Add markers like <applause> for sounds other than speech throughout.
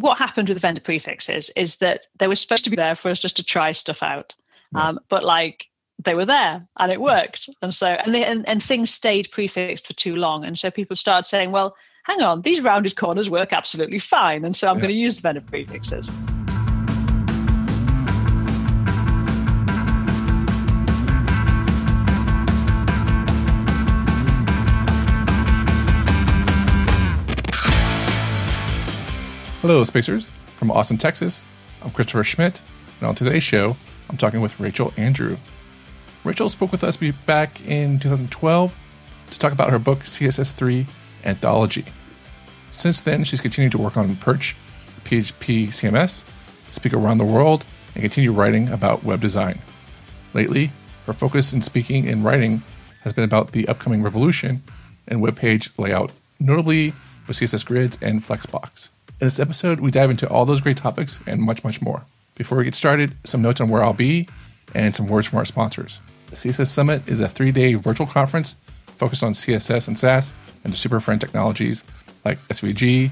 what happened with the vendor prefixes is that they were supposed to be there for us just to try stuff out. Um, but like they were there and it worked. And so, and, they, and, and things stayed prefixed for too long. And so people started saying, well, hang on, these rounded corners work absolutely fine. And so I'm yeah. going to use the vendor prefixes. Hello, Spacers. From Austin, Texas, I'm Christopher Schmidt, and on today's show, I'm talking with Rachel Andrew. Rachel spoke with us back in 2012 to talk about her book CSS3 Anthology. Since then, she's continued to work on Perch, PHP CMS, speak around the world, and continue writing about web design. Lately, her focus in speaking and writing has been about the upcoming revolution in web page layout, notably with CSS grids and Flexbox. In this episode, we dive into all those great topics and much, much more. Before we get started, some notes on where I'll be and some words from our sponsors. The CSS Summit is a three day virtual conference focused on CSS and Sass and the super friend technologies like SVG,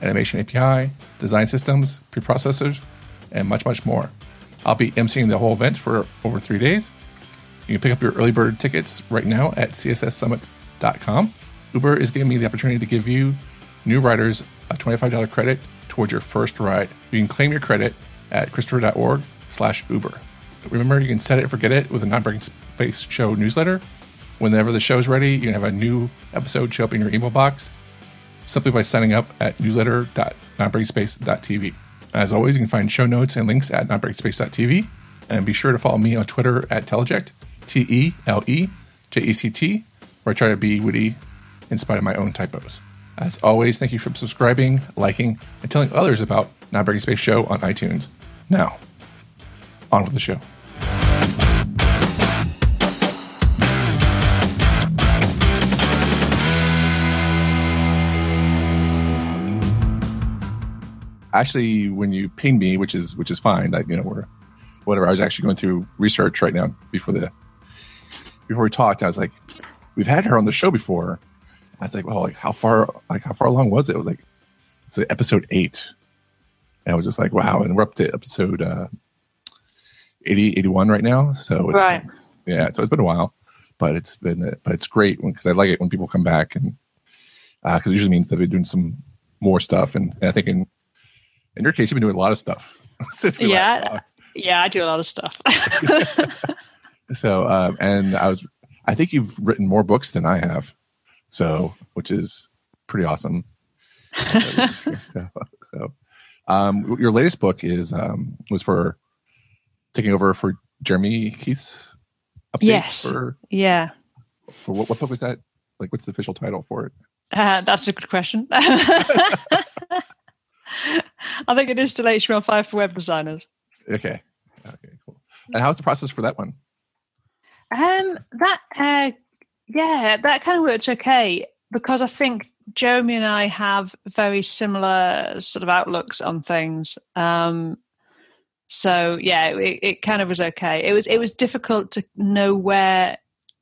Animation API, design systems, preprocessors, and much, much more. I'll be emceeing the whole event for over three days. You can pick up your early bird tickets right now at csssummit.com. Uber is giving me the opportunity to give you new writers a $25 credit towards your first ride. You can claim your credit at christopher.org slash Uber. Remember, you can set it forget it with a non-breaking space show newsletter. Whenever the show is ready, you can have a new episode show up in your email box simply by signing up at newsletter.nonbreakingspace.tv. As always, you can find show notes and links at nonbreakingspace.tv. And be sure to follow me on Twitter at Teleject, T E L E J E C T, where I try to be witty in spite of my own typos. As always, thank you for subscribing, liking, and telling others about Non Breaking Space Show on iTunes. Now, on with the show. Actually, when you pinged me, which is which is fine, like you know, we're whatever. I was actually going through research right now before the before we talked. I was like, we've had her on the show before, I was like, well, like how far, like how far along was it? It was like, it's like episode eight. And I was just like, wow. And we're up to episode uh, 80, 81 right now. So it's, right. yeah, so it's been a while, but it's been, but it's great because I like it when people come back and, uh, cause it usually means that we're doing some more stuff. And, and I think in, in your case, you've been doing a lot of stuff <laughs> since we yeah. Yeah, I do a lot of stuff. <laughs> so, um, and I was, I think you've written more books than I have. So, which is pretty awesome. <laughs> so, so um, your latest book is um, was for taking over for Jeremy Keith's update. Yes. For, yeah. For what, what book was that? Like, what's the official title for it? Uh, that's a good question. <laughs> I think it is still HTML5 for web designers. Okay. Okay, cool. And how's the process for that one? Um, that uh, yeah, that kind of works okay because I think Jeremy and I have very similar sort of outlooks on things. Um, so yeah, it, it kind of was okay. It was it was difficult to know where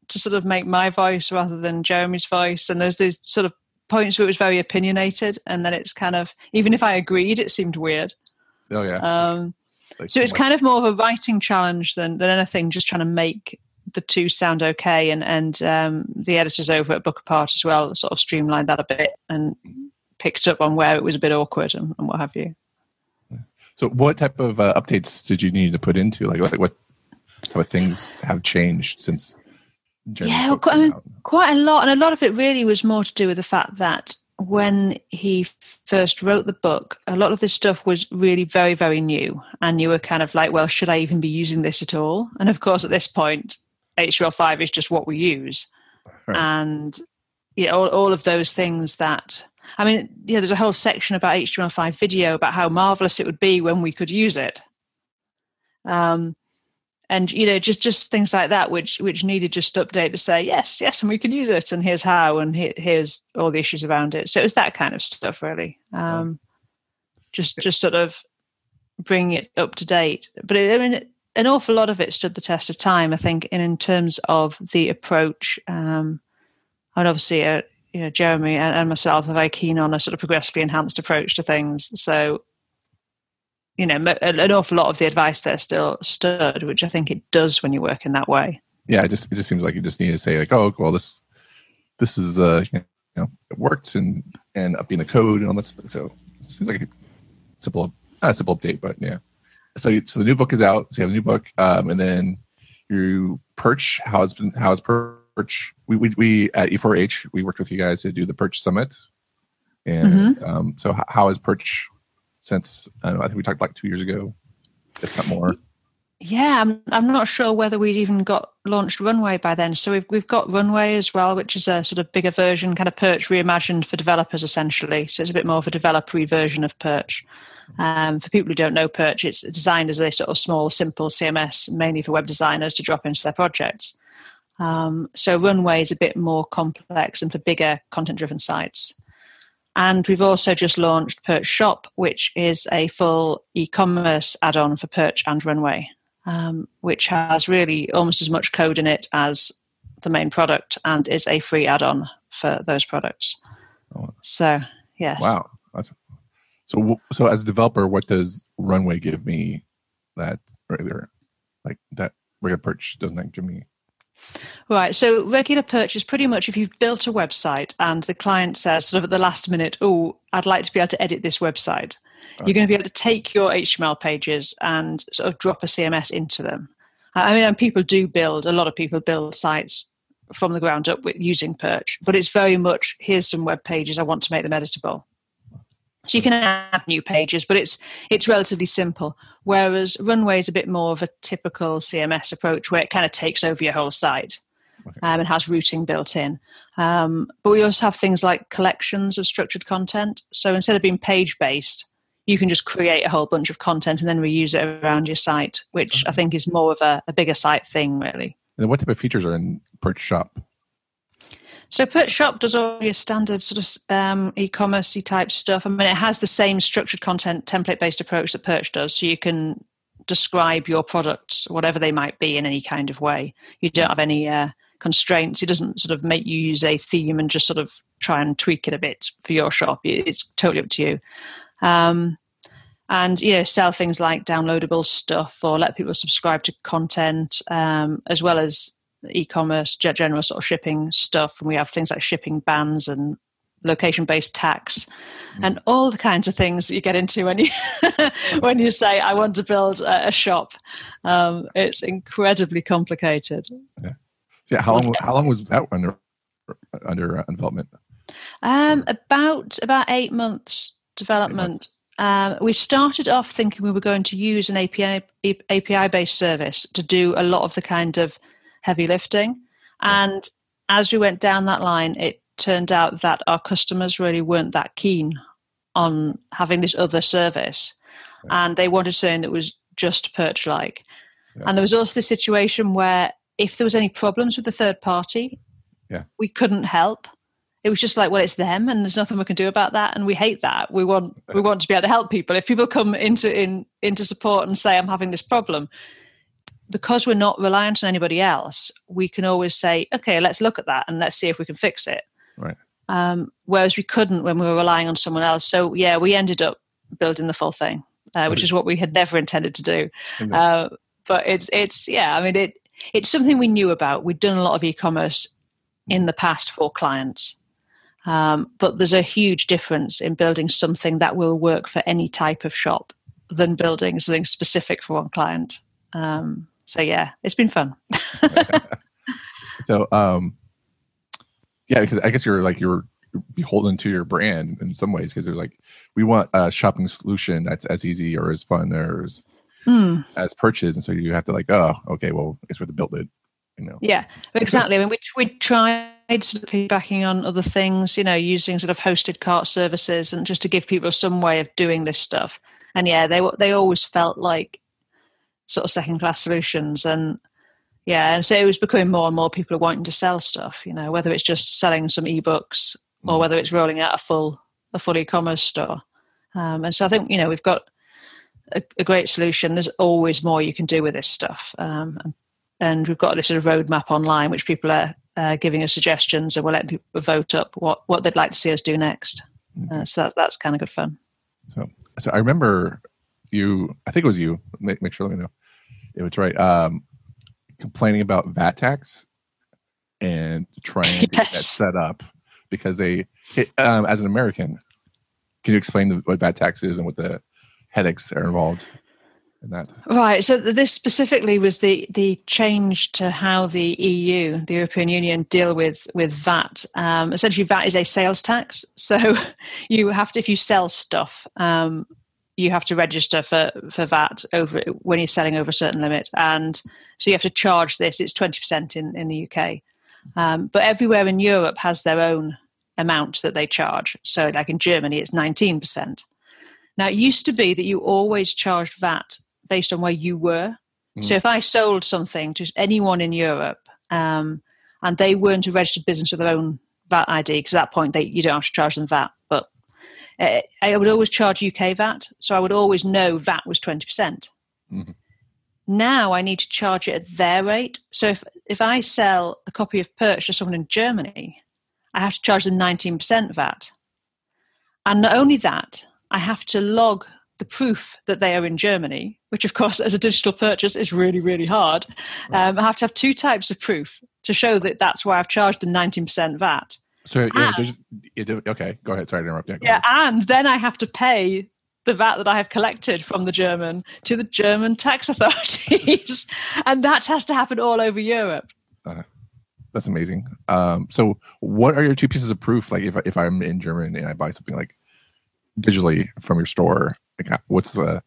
to sort of make my voice rather than Jeremy's voice, and there's these sort of points where it was very opinionated, and then it's kind of even if I agreed, it seemed weird. Oh yeah. Um, so it's kind of more of a writing challenge than than anything. Just trying to make the two sound okay, and and um, the editors over at Book Apart as well sort of streamlined that a bit and picked up on where it was a bit awkward and, and what have you. So, what type of uh, updates did you need to put into? Like, like what type of things have changed since? Jeremy yeah, well, quite, I mean, quite a lot, and a lot of it really was more to do with the fact that when he first wrote the book, a lot of this stuff was really very, very new. And you were kind of like, well, should I even be using this at all? And of course, at this point, HTML5 is just what we use. Right. And yeah, all, all of those things that, I mean, yeah, there's a whole section about HTML5 video about how marvelous it would be when we could use it. Um, and you know just just things like that which which needed just update to say yes yes and we can use it and here's how and here's all the issues around it so it was that kind of stuff really um, just just sort of bring it up to date but it, i mean an awful lot of it stood the test of time, I think, in, in terms of the approach. Um, and obviously, uh, you know, Jeremy and, and, myself are very keen on a sort of progressively enhanced approach to things. So you know, an awful lot of the advice there still stood, which I think it does when you work in that way. Yeah, it just it just seems like you just need to say like, oh, well, this this is uh, you know, it works and and updating the code and all that. So it seems like a simple, a simple update, but yeah. So so the new book is out. So you have a new book, um, and then you Perch. How's been how's Perch? We we we at E4H we worked with you guys to do the Perch Summit, and mm-hmm. um, so how has Perch since I, know, I think we talked like two years ago, if not more. Yeah, I'm I'm not sure whether we'd even got launched Runway by then. So we've we've got Runway as well, which is a sort of bigger version, kind of Perch reimagined for developers essentially. So it's a bit more of a developer version of Perch. Um, for people who don't know Perch, it's designed as a sort of small, simple CMS, mainly for web designers to drop into their projects. Um, so Runway is a bit more complex and for bigger content-driven sites. And we've also just launched Perch Shop, which is a full e commerce add on for Perch and Runway, um, which has really almost as much code in it as the main product and is a free add on for those products. Oh. So, yes. Wow. That's, so, so as a developer, what does Runway give me that regular, like that regular Perch doesn't give me? Right. So regular Perch is, pretty much if you've built a website and the client says sort of at the last minute, oh, I'd like to be able to edit this website, you're going to be able to take your HTML pages and sort of drop a CMS into them. I mean, and people do build, a lot of people build sites from the ground up with using Perch, but it's very much here's some web pages, I want to make them editable. So you can add new pages, but it's it's relatively simple. Whereas Runway is a bit more of a typical CMS approach, where it kind of takes over your whole site okay. um, and has routing built in. Um, but we also have things like collections of structured content. So instead of being page based, you can just create a whole bunch of content and then reuse it around your site, which. I think is more of a, a bigger site thing, really. And what type of features are in Perch Shop? So Perch Shop does all your standard sort of um, e-commerce type stuff. I mean, it has the same structured content template-based approach that Perch does. So you can describe your products, whatever they might be, in any kind of way. You don't have any uh, constraints. It doesn't sort of make you use a theme and just sort of try and tweak it a bit for your shop. It's totally up to you. Um, and you know, sell things like downloadable stuff or let people subscribe to content, um, as well as e-commerce general sort of shipping stuff and we have things like shipping bans and location based tax mm. and all the kinds of things that you get into when you <laughs> when you say i want to build a, a shop. Um, it's incredibly complicated. Yeah, so yeah how long how long was that under under uh, development um, about about eight months development. Um, we started off thinking we were going to use an API API based service to do a lot of the kind of heavy lifting. And as we went down that line, it turned out that our customers really weren't that keen on having this other service. Yeah. And they wanted something that was just perch like. Yeah. And there was also the situation where if there was any problems with the third party, yeah. we couldn't help. It was just like, well, it's them, and there's nothing we can do about that, and we hate that. We want we want to be able to help people. If people come into in into support and say, "I'm having this problem," because we're not reliant on anybody else, we can always say, okay, let's look at that and let's see if we can fix it. Right. Um, whereas we couldn't when we were relying on someone else. So yeah, we ended up building the full thing, uh, which is what we had never intended to do. Uh, but it's it's yeah, I mean it it's something we knew about. We'd done a lot of e-commerce in the past for clients. Um, but there's a huge difference in building something that will work for any type of shop than building something specific for one client. Um, so yeah, it's been fun. <laughs> <laughs> so um, yeah, because I guess you're like you're beholden to your brand in some ways because they're like we want a shopping solution that's as easy or as fun or as mm. as purchase, and so you have to like oh okay well I guess we have to build it. You know. Yeah, exactly. I mean, we we tried sort of piggybacking on other things, you know, using sort of hosted cart services and just to give people some way of doing this stuff. And yeah, they they always felt like sort of second class solutions and yeah and so it was becoming more and more people are wanting to sell stuff you know whether it's just selling some ebooks or mm. whether it's rolling out a full a full e-commerce store um, and so i think you know we've got a, a, great solution there's always more you can do with this stuff um, and, and, we've got this sort of roadmap online which people are uh, giving us suggestions and we're letting people vote up what what they'd like to see us do next mm. uh, so that, that's kind of good fun so so i remember you, I think it was you. Make, make sure, let me know it's right. Um, complaining about VAT tax and trying to yes. get that set up because they, um, as an American, can you explain the, what VAT tax is and what the headaches are involved? in that. Right. So this specifically was the the change to how the EU, the European Union, deal with with VAT. Um, essentially, VAT is a sales tax. So <laughs> you have to, if you sell stuff, um, you have to register for for VAT over when you're selling over a certain limit, and so you have to charge this. It's twenty percent in in the UK, um, but everywhere in Europe has their own amount that they charge. So, like in Germany, it's nineteen percent. Now, it used to be that you always charged VAT based on where you were. Mm. So if I sold something to anyone in Europe um, and they weren't a registered business with their own VAT ID, because at that point they, you don't have to charge them VAT, but uh, I would always charge UK VAT. So I would always know VAT was 20%. percent mm hmm Now I need to charge it at their rate. So if, if I sell a copy of Perch to someone in Germany, I have to charge them 19% VAT. And not only that, I have to log the proof that they are in Germany, which of course, <laughs> as a digital purchase, is really, really hard. Um, I have to have two types of proof to show that that's why I've charged them 19% VAT. So, yeah, okay, go ahead. Sorry to interrupt. Yeah, yeah and then I have to pay the VAT that I have collected from the German to the German tax <laughs> authorities. and that has to happen all over Europe. Uh, that's amazing. Um, so, what are your two pieces of proof? Like, if, if I'm in Germany and I buy something like digitally from your store, like, what's the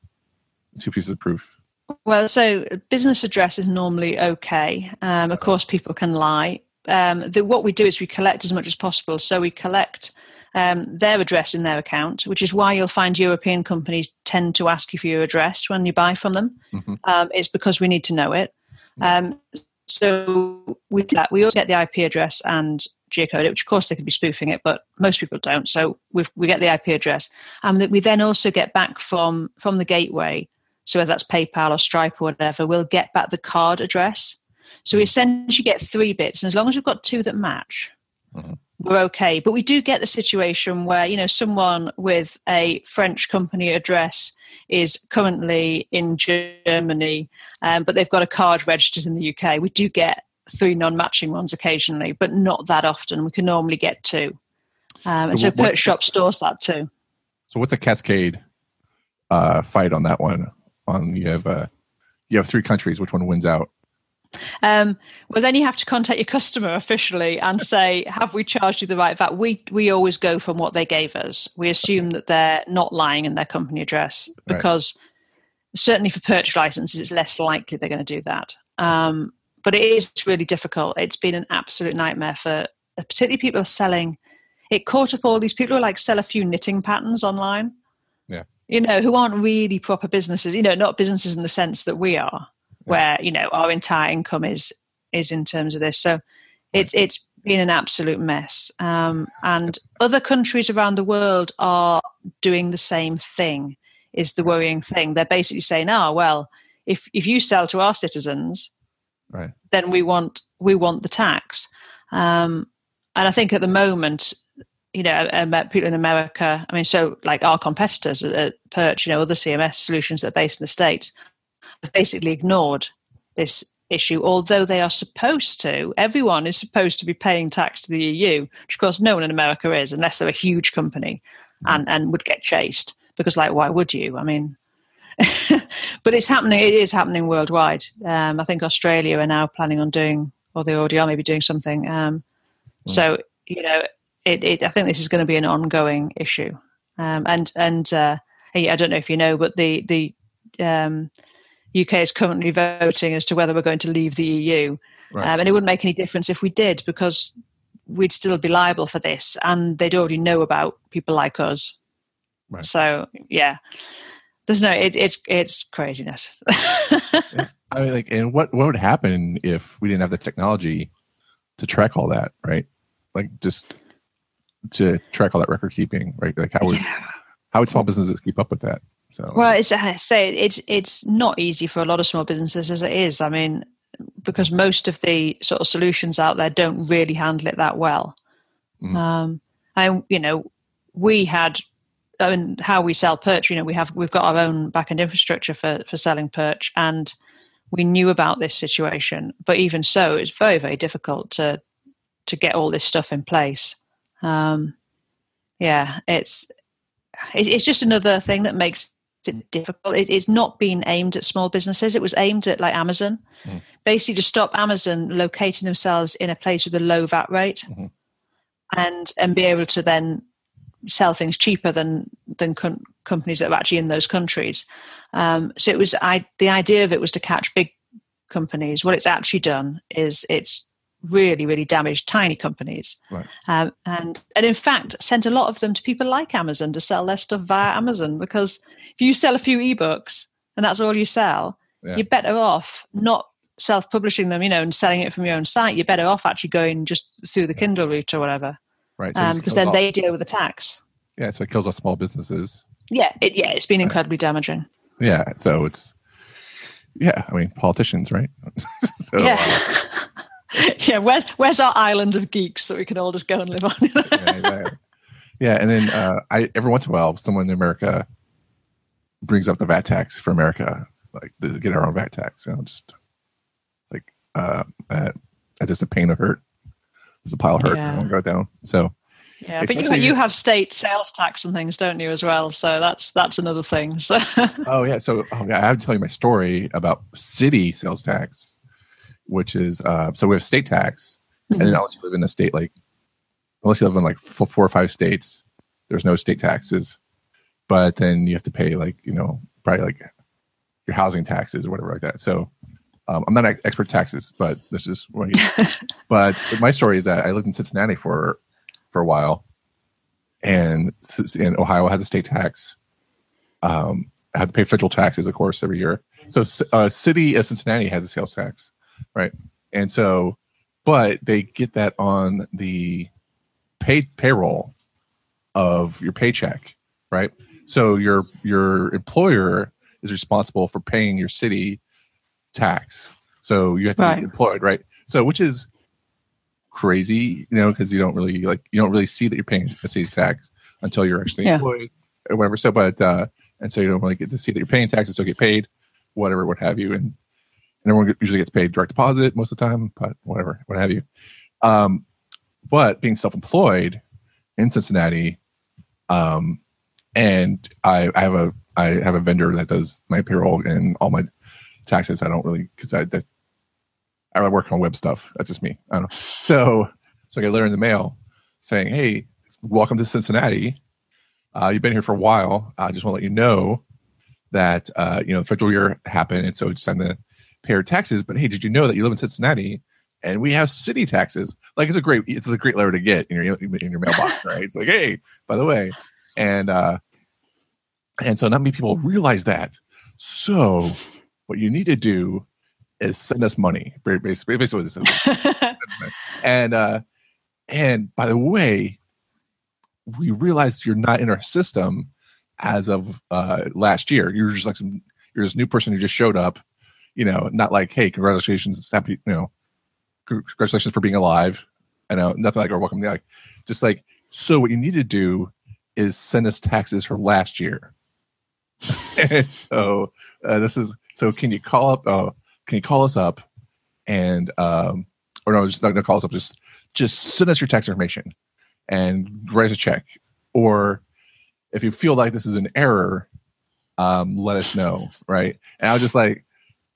two pieces of proof? Well, so business address is normally okay. Um, of course, people can lie. Um, the, what we do is we collect as much as possible. So we collect um, their address in their account, which is why you'll find European companies tend to ask you for your address when you buy from them. Mm-hmm. Um, it's because we need to know it. Um, so we we also get the IP address and geocode it, which of course they could be spoofing it, but most people don't. So we we get the IP address, and we then also get back from from the gateway. So whether that's PayPal or Stripe or whatever, we'll get back the card address. So we essentially get three bits, and as long as we've got two that match, mm-hmm. we're okay. But we do get the situation where you know someone with a French company address is currently in Germany, um, but they've got a card registered in the UK. We do get three non-matching ones occasionally, but not that often. We can normally get two. Um, and so, so Perch Shop stores that too. So what's a cascade uh, fight on that one? On you have uh, you have three countries. Which one wins out? Um, well, then you have to contact your customer officially and say, "Have we charged you the right VAT?" We we always go from what they gave us. We assume that they're not lying in their company address because right. certainly for purchase licenses, it's less likely they're going to do that. Um, but it is really difficult. It's been an absolute nightmare for particularly people selling. It caught up all these people who like sell a few knitting patterns online. Yeah. You know, who aren't really proper businesses, you know, not businesses in the sense that we are. Where, you know, our entire income is is in terms of this. So it's it's been an absolute mess. Um, and other countries around the world are doing the same thing, is the worrying thing. They're basically saying, oh, well, if if you sell to our citizens, right. then we want we want the tax. Um, and I think at the moment, you know, people in America, I mean, so like our competitors at Perch, you know, other CMS solutions that are based in the States, basically ignored this issue, although they are supposed to. Everyone is supposed to be paying tax to the EU, which of course no one in America is, unless they're a huge company and, and would get chased. Because, like, why would you? I mean, <laughs> but it's happening. It is happening worldwide. Um, I think Australia are now planning on doing, or they already are maybe doing something. Um, mm. So you know, it, it, I think this is going to be an ongoing issue. Um, and and uh, I don't know if you know, but the the um, UK is currently voting as to whether we're going to leave the EU, right. Um, and it wouldn't make any difference if we did because we'd still be liable for this, and they'd already know about people like us. Right. So yeah, there's no it, it's it's craziness <laughs> i mean like and what what would happen if we didn't have the technology to track all that right like just to track all that record keeping right like how would yeah. how would small businesses keep up with that so well it's i say it's it's not easy for a lot of small businesses as it is i mean because most of the sort of solutions out there don't really handle it that well mm. um i you know we had I mean, how we sell perch. You know, we have we've got our own backend infrastructure for for selling perch, and we knew about this situation. But even so, it's very very difficult to to get all this stuff in place. Um, yeah, it's it's just another thing that makes it difficult. It, it's not being aimed at small businesses. It was aimed at like Amazon, mm. basically to stop Amazon locating themselves in a place with a low VAT rate, mm-hmm. and and be able to then sell things cheaper than than com- companies that are actually in those countries. Um, so it was I the idea of it was to catch big companies. What it's actually done is it's really really damaged tiny companies. Right. um, and and in fact sent a lot of them to people like amazon to sell their stuff via amazon because if you sell a few ebooks and that's all you sell yeah. you're better off not self-publishing them you know and selling it from your own site. You're better off actually going just through the kindle route or whatever right because um, then off. they deal with the tax. Yeah so it kills our small businesses. Yeah it, yeah it's been incredibly right. damaging. Yeah so it's yeah i mean politicians right? <laughs> So, yeah. uh, <laughs> <laughs> yeah, where's where's our island of geeks that we can all just go and live on? <laughs> yeah, yeah, and then uh, I every once in a while, someone in America brings up the VAT tax for America, like to get our own VAT tax. You know, just it's like uh, uh, just a pain of hurt. It's a pile of hurt. Yeah. I won't go down. So. Yeah, but you you have state sales tax and things, don't you, as well? So that's that's another thing. So. oh yeah, so oh, yeah, I have to tell you my story about city sales tax which is uh, so we have state tax, mm-hmm. and then unless you live in a state like unless you live in like four, four or five states, there's no state taxes. But then you have to pay like you know probably like your housing taxes or whatever like that. So um, I'm not an expert taxes, but this is what. He, <laughs> but my story is that I lived in Cincinnati for for a while, and and Ohio has a state tax. Um, I had to pay federal taxes, of course, every year. So, uh, city of Cincinnati has a sales tax right? And so, but they get that on the pay payroll of your paycheck, right? So your your employer is responsible for paying your city tax. So you have to right. be employed, right? So which is crazy, you know, because you don't really like you don't really see that you're paying a city's tax until you're actually yeah. employed or whatever. So, but uh, and so you don't really get to see that you're paying taxes, so get paid, whatever, what have you. And and everyone usually gets paid direct deposit most of the time, but whatever, what have you. Um, but being self-employed in Cincinnati, um, and I, I, have a I have a vendor that does my payroll and all my taxes. I don't really because I that, I work on web stuff. That's just me. I don't know. So so I get a letter in the mail saying, "Hey, welcome to Cincinnati. Uh, you've been here for a while. I just want to let you know that uh, you know the federal year happened, and so it's time the pay your taxes. But hey, did you know that you live in Cincinnati and we have city taxes? Like it's a great it's a great letter to get in your in your mailbox, <laughs> right? It's like, hey, by the way, and uh, and so not many people realize that. So what you need to do is send us money. Basically, basically what this is. <laughs> and uh, and by the way, we realized you're not in our system as of uh, last year. You're just like some you're this new person who just showed up you know, not like, hey, congratulations, happy, you know, congratulations for being alive. I know nothing like or welcome. Like, just like, so what you need to do is send us taxes for last year. <laughs> so uh, this is so. Can you call up? Uh, can you call us up and um, or no, just not gonna call us up. Just just send us your tax information and write a check. Or if you feel like this is an error, um, let us know. Right? And I was just like,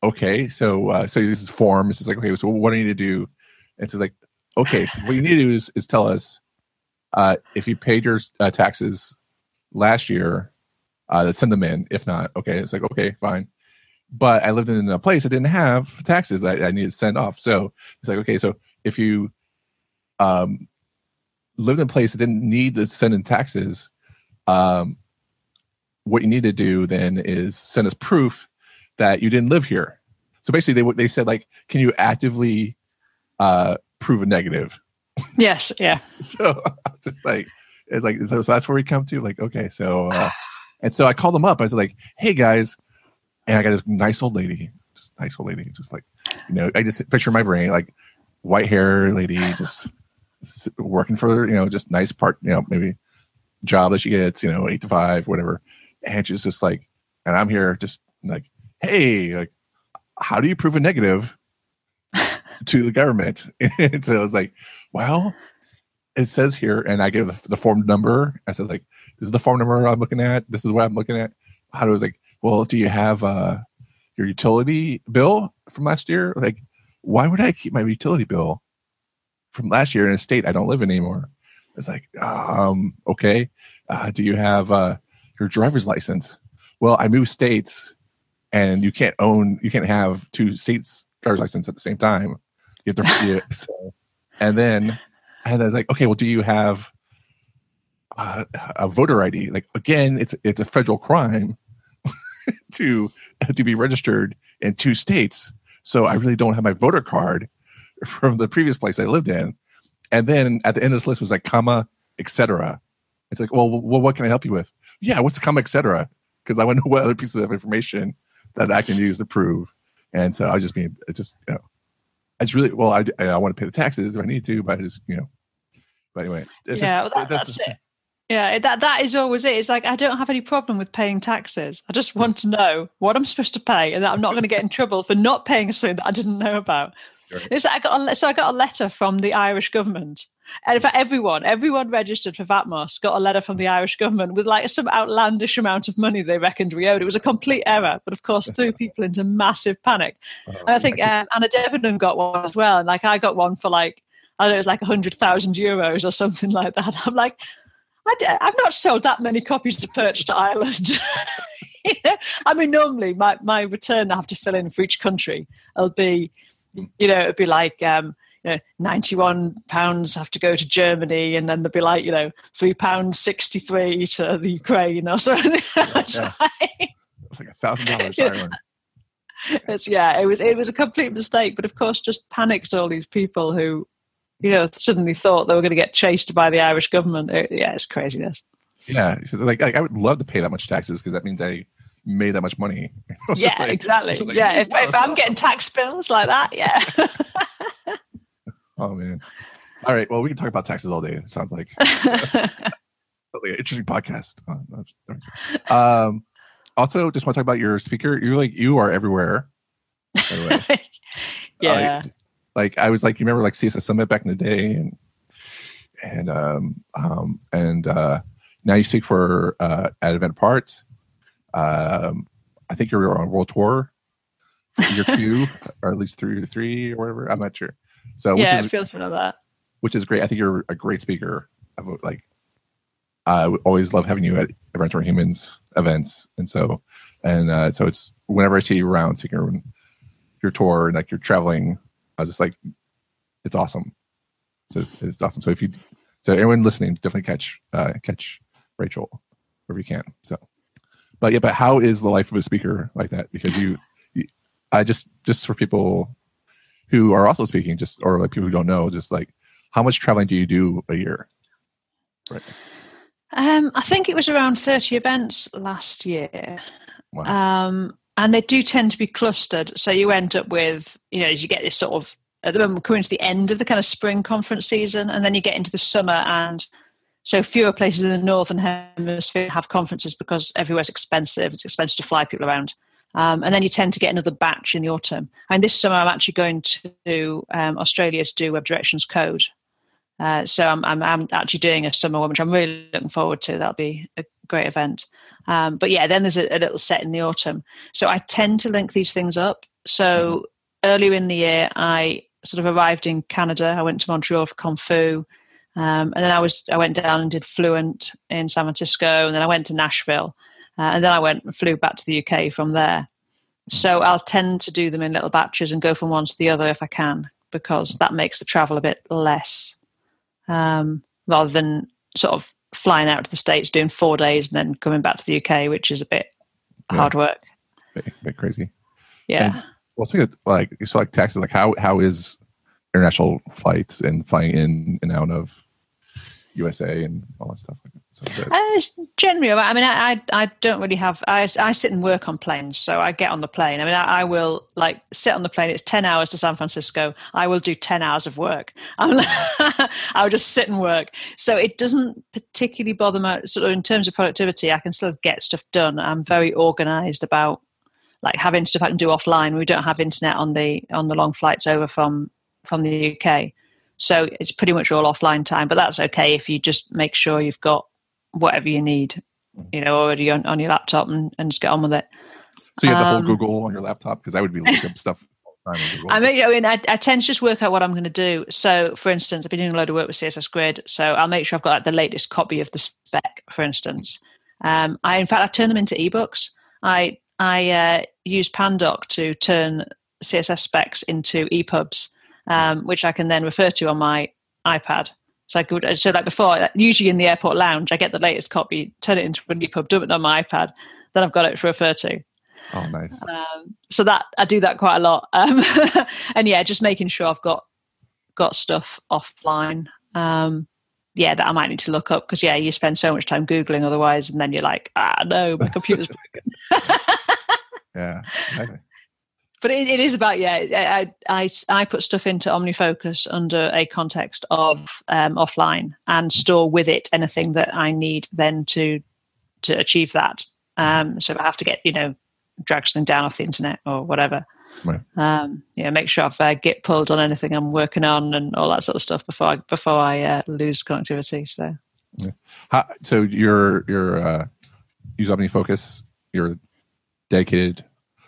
okay, so uh, so this is form. This is like, okay, so what do I need to do? And it's like, okay, so what you need to do is, is tell us uh, if you paid your uh, taxes last year, uh, send them in. If not, okay, it's like, okay, fine. But I lived in a place that didn't have taxes that I needed to send off. So it's like, okay, so if you um, lived in a place that didn't need to send in taxes, um, what you need to do then is send us proof that you didn't live here. So basically, they they said like, can you actively uh, prove a negative? Yes. Yeah. <laughs> so just like it's like so, so, that's where we come to. Like, okay, so uh, and so I called them up. I was like, hey guys, and I got this nice old lady, just nice old lady, just like you know, I just picture my brain like white hair lady, just working for you know, just nice part, you know, maybe job that she gets, you know, eight to five, whatever. And she's just like, and I'm here just like, hey, like, how do you prove a negative to the government? <laughs> and so I was like, well, it says here, and I gave the, the form number. I said, like, this is the form number I'm looking at. This is what I'm looking at. How do I was like, well, do you have uh, your utility bill from last year? Like, why would I keep my utility bill from last year in a state I don't live in anymore? It's like, um, okay. Uh, do you have uh, your driver's license? Well, I moved states, and you can't own, you can't have two states driver's license at the same time. You have to, yeah, so, and then and I was like, okay, well, do you have uh, a voter ID? Like again, it's it's a federal crime <laughs> to to be registered in two states. So I really don't have my voter card from the previous place I lived in. And then at the end of this list was like comma, etc. It's like, well, well, what can I help you with? Yeah, what's the comma, etc. Because I want to know what other pieces of information that I can use to prove. And so I just mean, it just you know, it's really well, I, I want to pay the taxes if I need to, but I just you know, but anyway, yeah, just, well, that, that's, that's it. Yeah, that that is always it. It's like I don't have any problem with paying taxes. I just want to know what I'm supposed to pay, and that I'm not going to get in trouble for not paying something that I didn't know about. It's like I got a, so I got a letter from the Irish government, and for everyone, everyone registered for VAT MOSS got a letter from the Irish government with like some outlandish amount of money they reckoned we owed. It was a complete error, but of course threw <laughs> people into massive panic. Oh, and I think um, Anna Debenham got one as well, and like I got one for like I don't know, it was like 100,000 euros or something like that. <laughs> I'm like, I have not sold that many copies to Perch to Ireland. <laughs> I mean, normally my, my return I have to fill in for each country It'll be, you know, it'd be like, um, you know, 91 pounds have to go to Germany, and then there'd be like, you know, three pounds 63 to the Ukraine or something. <laughs> Yeah. like a thousand dollars <laughs> Ireland. It's yeah, it was it was a complete mistake, but of course, just panicked all these people who you know, suddenly thought they were going to get chased by the Irish government. It, yeah, it's craziness. Yeah, like, like I would love to pay that much taxes because that means I made that much money. <laughs> yeah, like, exactly. Like, yeah, if, if I'm getting tax bills like that, yeah. Oh man. All right. Well, we can talk about taxes all day. It sounds like, <laughs> like an interesting podcast. Oh, um, also, just want to talk about your speaker. You're like you are everywhere. <laughs> yeah. Uh, like I was like, you remember like CSS Summit back in the day, and and um, um and uh, now you speak for uh, at Event Apart. Um, I think you're on World Tour for year <laughs> two, or at least three or three or whatever. I'm not sure. So yeah, is, feels for that. Which is great. I think you're a great speaker. Of, like I always love having you at Environments for Humans events, and so and uh, so it's whenever I see you around speaking your tour and like you're traveling I was just like, it's awesome. So it's, it's awesome. So if you, so anyone listening, definitely catch uh, catch Rachel wherever you can. So, but yeah, but how is the life of a speaker like that? Because you, you I just just for people who are also speaking, just or like people who don't know, just like how much traveling do you do a year? Right. Um, I think it was around thirty events last year. Wow. Um, and they do tend to be clustered. So you end up with, you know, as you get this sort of at the moment we're coming to the end of the kind of spring conference season, and then you get into the summer, and so fewer places in the northern hemisphere have conferences because everywhere's expensive. It's expensive to fly people around. Um, and then you tend to get another batch in the autumn. And this summer, I'm actually going to um, Australia to do Web Directions Code. Uh, so I'm, I'm, I'm, actually doing a summer one, which I'm really looking forward to. That'll be a great event. Um, but yeah, then there's a, a, little set in the autumn. So I tend to link these things up. So mm-hmm. earlier in the year, I sort of arrived in Canada. I went to Montreal for ConFoo. Um, and then I was I went down and did Fluent in San Francisco, and then I went to Nashville, uh, and then I went and flew back to the UK from there. So I'll tend to do them in little batches and go from one to the other if I can, because that makes the travel a bit less, um, rather than sort of flying out to the states, doing four days, and then coming back to the UK, which is a bit yeah. hard work. A bit, a bit crazy. Yeah. And, well, speaking of like so, like taxes, like how how is international flights and flying in and out of USA and all that stuff? Uh, generally, I mean, I, I, don't really have. I I sit and work on planes, so I get on the plane. I mean, I, I, will like sit on the plane. It's ten hours to San Francisco. I will do ten hours of work. <laughs> i will <laughs> just sit and work. So it doesn't particularly bother me. Sort of in terms of productivity, I can still get stuff done. I'm very organised about like having stuff I can do offline. We don't have internet on the on the long flights over from from the UK. So it's pretty much all offline time, but that's okay if you just make sure you've got whatever you need, you know, already on, on your laptop and, and just get on with it. So you have the whole um, Google on your laptop because I would be looking up stuff. I mean, I mean, I, I, tend to just work out what I'm going to do. So, for instance, I've been doing a load of work with CSS Grid, so I'll make sure I've got like, the latest copy of the spec. For instance, um, I in fact I turn them into ebooks. I I uh, use Pandoc to turn CSS specs into EPUBs, um, which I can then refer to on my iPad. So I could, so like before, usually in the airport lounge, I get the latest copy, turn it into a EPUB, dump it on my iPad, then I've got it to refer to. Oh, nice. Um, so that I do that quite a lot, um, <laughs> and yeah, just making sure I've got got stuff offline. Um, yeah, that I might need to look up because yeah, you spend so much time googling otherwise, and then you're like, ah, no, my computer's <laughs> broken. <laughs> yeah, but it, it is about yeah I, I i put stuff into omnifocus under a context of um, offline and store with it anything that i need then to to achieve that um, so if i have to get you know drag something down off the internet or whatever right. um, yeah make sure i've uh, git pulled on anything i'm working on and all that sort of stuff before i before i uh, lose connectivity so yeah. How, so you're you're uh use omnifocus you're dedicated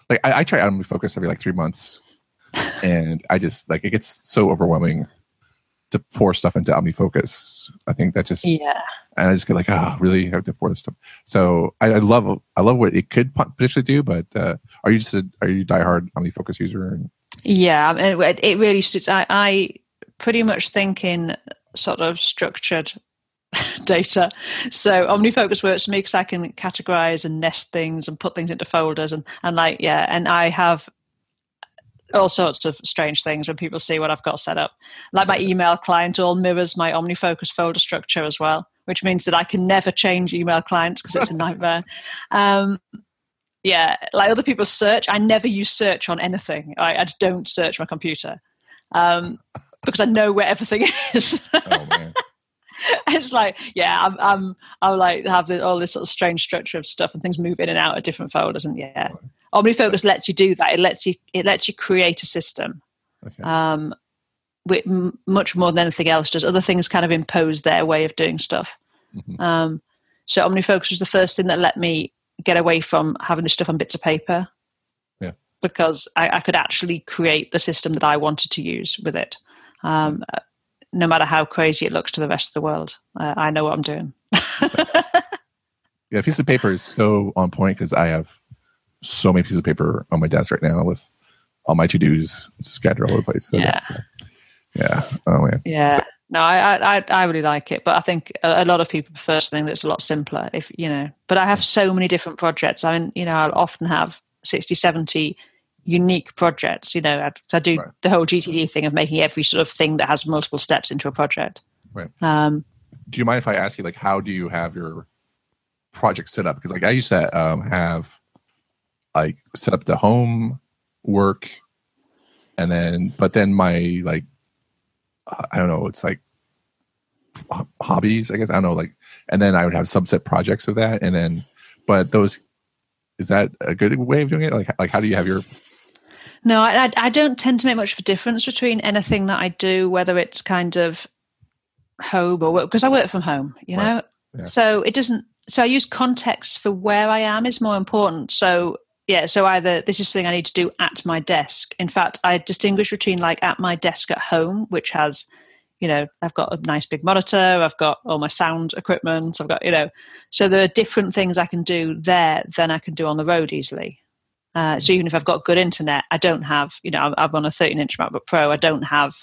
like I, I try OmniFocus every like three months, and I just like it gets so overwhelming to pour stuff into OmniFocus. I think that just yeah, and I just get like, oh, really I have to pour this stuff. So I, I love I love what it could potentially do, but uh, are you just a, are you diehard OmniFocus user? Yeah, it, it really suits. I, I pretty much think in sort of structured <laughs> data. So OmniFocus works for me because I can categorize and nest things and put things into folders and, and like, yeah, and I have all sorts of strange things when people see what I've got set up. Like my email client all mirrors my OmniFocus folder structure as well, which means that I can never change email clients because it's a nightmare. <laughs> Um, yeah, like other people search, I never use search on anything. I, I just don't search my computer um, because I know where everything <laughs> is. oh, <laughs> it's like, yeah, I'm, I'm, I'm like have this, all this sort of strange structure of stuff, and things move in and out of different folders, and yeah, OmniFocus lets you do that. It lets you, it lets you create a system. Okay. Um, with m- much more than anything else does. Other things kind of impose their way of doing stuff. Mm-hmm. Um, so OmniFocus was the first thing that let me get away from having this stuff on bits of paper. Yeah. Because I, I could actually create the system that I wanted to use with it. Um, no matter how crazy it looks to the rest of the world. Uh, I know what I'm doing. <laughs> yeah, a piece of paper is so on point because I have so many pieces of paper on my desk right now with all my to dos scattered all over the place. So yeah. Uh, yeah. Oh man. Yeah. So. No, I, I I really like it, but I think a, a lot of people prefer something that's a lot simpler. If you know, but I have so many different projects. I mean, you know, I'll often have 60, 70 unique projects. You know, I, I do right. the whole GTD thing of making every sort of thing that has multiple steps into a project. Right. Um, do you mind if I ask you, like, how do you have your project set up? Because, like, I used to um, have like set up the home work, and then, but then my like, I don't know, it's like hobbies, I guess. I don't know, like, and then I would have subset projects of that, and then, but those is that a good way of doing it? Like, like how do you have your no, I, I don't tend to make much of a difference between anything that I do, whether it's kind of home or because I work from home, you know. Right. Yeah. So it doesn't. So I use context for where I am is more important. So yeah, so either this is something I need to do at my desk. In fact, I distinguish between like at my desk at home, which has, you know, I've got a nice big monitor, I've got all my sound equipment, I've got, you know, so there are different things I can do there than I can do on the road easily. Uh, so even if I've got good internet, I don't have, you know, I'm on a 13 inch MacBook Pro. I don't have,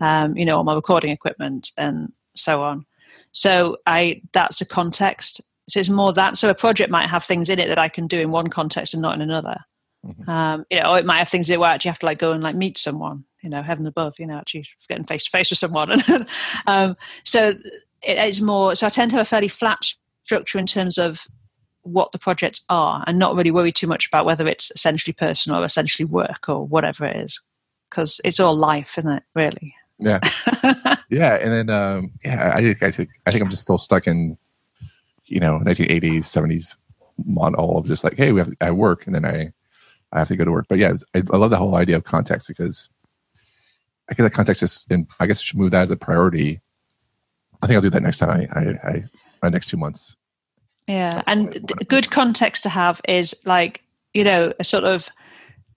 um, you know, all my recording equipment and so on. So I that's a context. So it's more that. So a project might have things in it that I can do in one context and not in another. Mm-hmm. Um, you know, or it might have things that where I actually have to like go and like meet someone. You know, heaven above. You know, actually getting face to face with someone. <laughs> um, so it, it's more. So I tend to have a fairly flat structure in terms of what the projects are and not really worry too much about whether it's essentially personal or essentially work or whatever it is because it's all life isn't it really? Yeah. <laughs> Yeah and then um yeah i i think i think i'm just still stuck in you know 1980s 70s model of just like hey we have i work and then i i have to go to work. But yeah I, I love the whole idea of context because i guess that context is and i guess i should move that as a priority. I think i'll do that next time i i, I my next two months yeah, and good context to have is like you know a sort of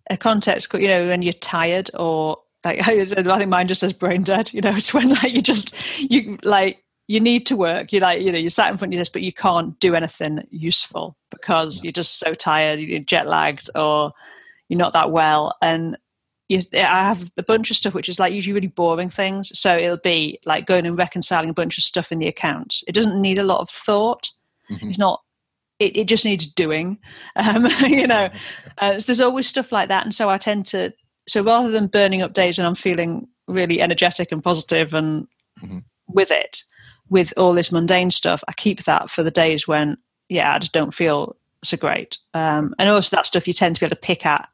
a context. You know when you're tired or like <laughs> I think mine just says brain dead. You know, <laughs> it's when like you just you like you need to work. You like you know you sat in front of this, but you can't do anything useful because you're just so tired. You're jet lagged or you're not that well and. You, I have a bunch of stuff which is like usually really boring things. So it'll be like going and reconciling a bunch of stuff in the accounts. It doesn't need a lot of thought. Mm-hmm. It's not. It, it just needs doing, <laughs> um, you know. Uh, so there's always stuff like that, and so I tend to. So rather than burning up days when I'm feeling really energetic and positive and mm-hmm. with it, with all this mundane stuff, I keep that for the days when, yeah, I just don't feel so great. Um, and also that stuff you tend to be able to pick at.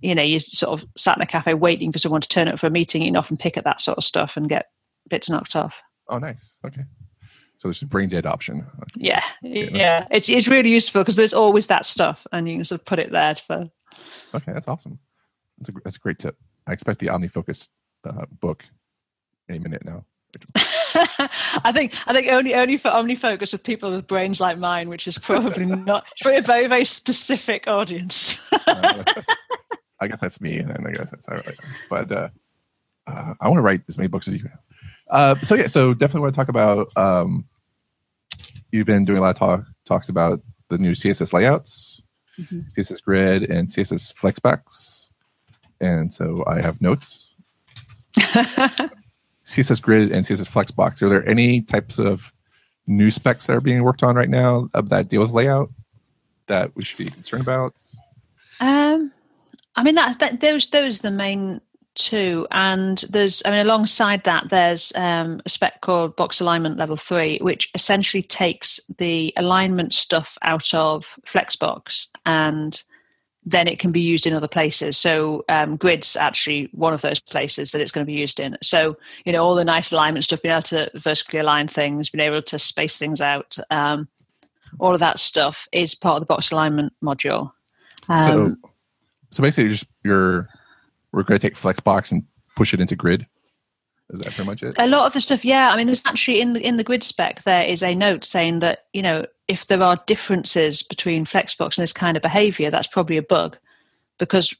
You know, you sort of sat in a cafe waiting for someone to turn up for a meeting. You can often pick at that sort of stuff and get bits knocked off. Oh, nice. Okay. So this is brain dead option. Yeah, yeah, it's it's really useful because there's always that stuff, and you can sort of put it there for. Okay, that's awesome. That's a that's a great tip. I expect the OmniFocus uh, book any minute now. <laughs> I think I think only only for OmniFocus with people with brains like mine, which is probably <laughs> not. Probably a very very specific audience. uh, I guess that's me, and I guess that's all right. But uh, uh, I want to write as many books as you have. Uh, so yeah, so definitely want to talk about um, you've been doing a lot of talk talks about the new CSS layouts, mm-hmm. CSS Grid, and CSS Flexbox. And so I have notes. <laughs> CSS Grid and CSS Flexbox. Are there any types of new specs that are being worked on right now of that deal with layout that we should be concerned about? Um, I mean, that's that. Those those are the main two and there's i mean alongside that there's um, a spec called box alignment level 3 which essentially takes the alignment stuff out of flexbox and then it can be used in other places. So um, grid's actually one of those places that it's going to be used in. So you know all the nice alignment stuff being able to vertically align things being able to space things out um, all of that stuff is part of the box alignment module. So um, so basically just your we're going to take Flexbox and push it into Grid. Is that pretty much it? A lot of the stuff, yeah. I mean, there's actually in the in the grid spec there is a note saying that you know if there are differences between Flexbox and this kind of behavior, that's probably a bug, because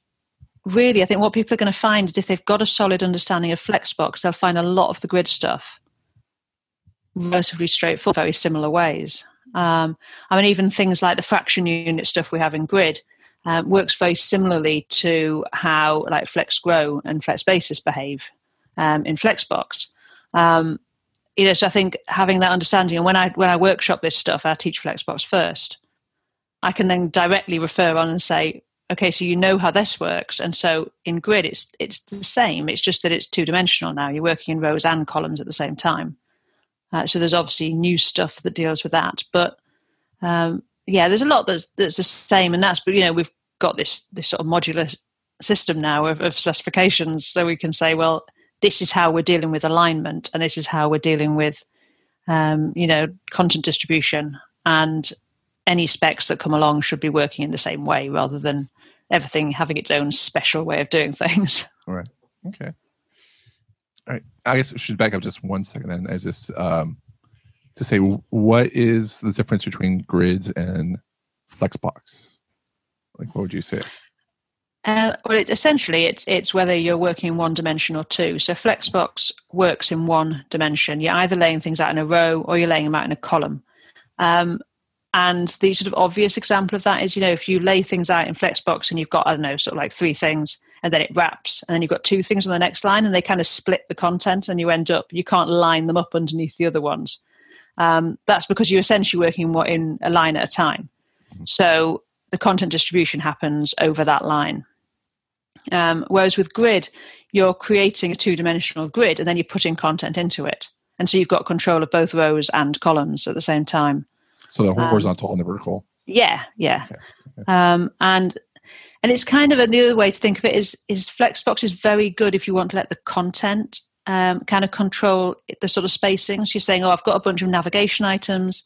really, I think what people are going to find is if they've got a solid understanding of Flexbox, they'll find a lot of the grid stuff relatively straightforward, very similar ways. Um, I mean, even things like the fraction unit stuff we have in grid um, works very similarly to how like Flex Grow and Flex Basis behave um, in Flexbox. Um, you know, so I think having that understanding, and when I when I workshop this stuff, I teach Flexbox first. I can then directly refer on and say, okay, so you know how this works, and so in Grid, it's it's the same. It's just that it's two dimensional now. You're working in rows and columns at the same time. Uh, so there's obviously new stuff that deals with that, but um, yeah, there's a lot that's that's the same, and that's but you know we've got this this sort of modular system now of, of specifications, so we can say, well, this is how we're dealing with alignment, and this is how we're dealing with um, you know content distribution, and any specs that come along should be working in the same way rather than everything having its own special way of doing <laughs> things. All right. Okay. All right. I guess we should back up just one second then as this um, to say what is the difference between grids and Flexbox? Like, what would you say? Uh, well, it, essentially, it's it's whether you're working in one dimension or two. So Flexbox works in one dimension. You're either laying things out in a row or you're laying them out in a column. Um, and the sort of obvious example of that is, you know, if you lay things out in Flexbox and you've got, I don't know, sort of like three things, and then it wraps, and then you've got two things on the next line, and they kind of split the content, and you end up, you can't line them up underneath the other ones. Um, that's because you're essentially working in a line at a time. Mm-hmm. So the content distribution happens over that line. Um, whereas with grid, you're creating a two dimensional grid and then you're putting content into it. And so you've got control of both rows and columns at the same time. So the horizontal um, and the vertical. Yeah, yeah. Okay. Okay. Um, and and it's kind of a, the other way to think of it is is Flexbox is very good if you want to let the content um, kind of control the sort of spacing. So you're saying, oh, I've got a bunch of navigation items,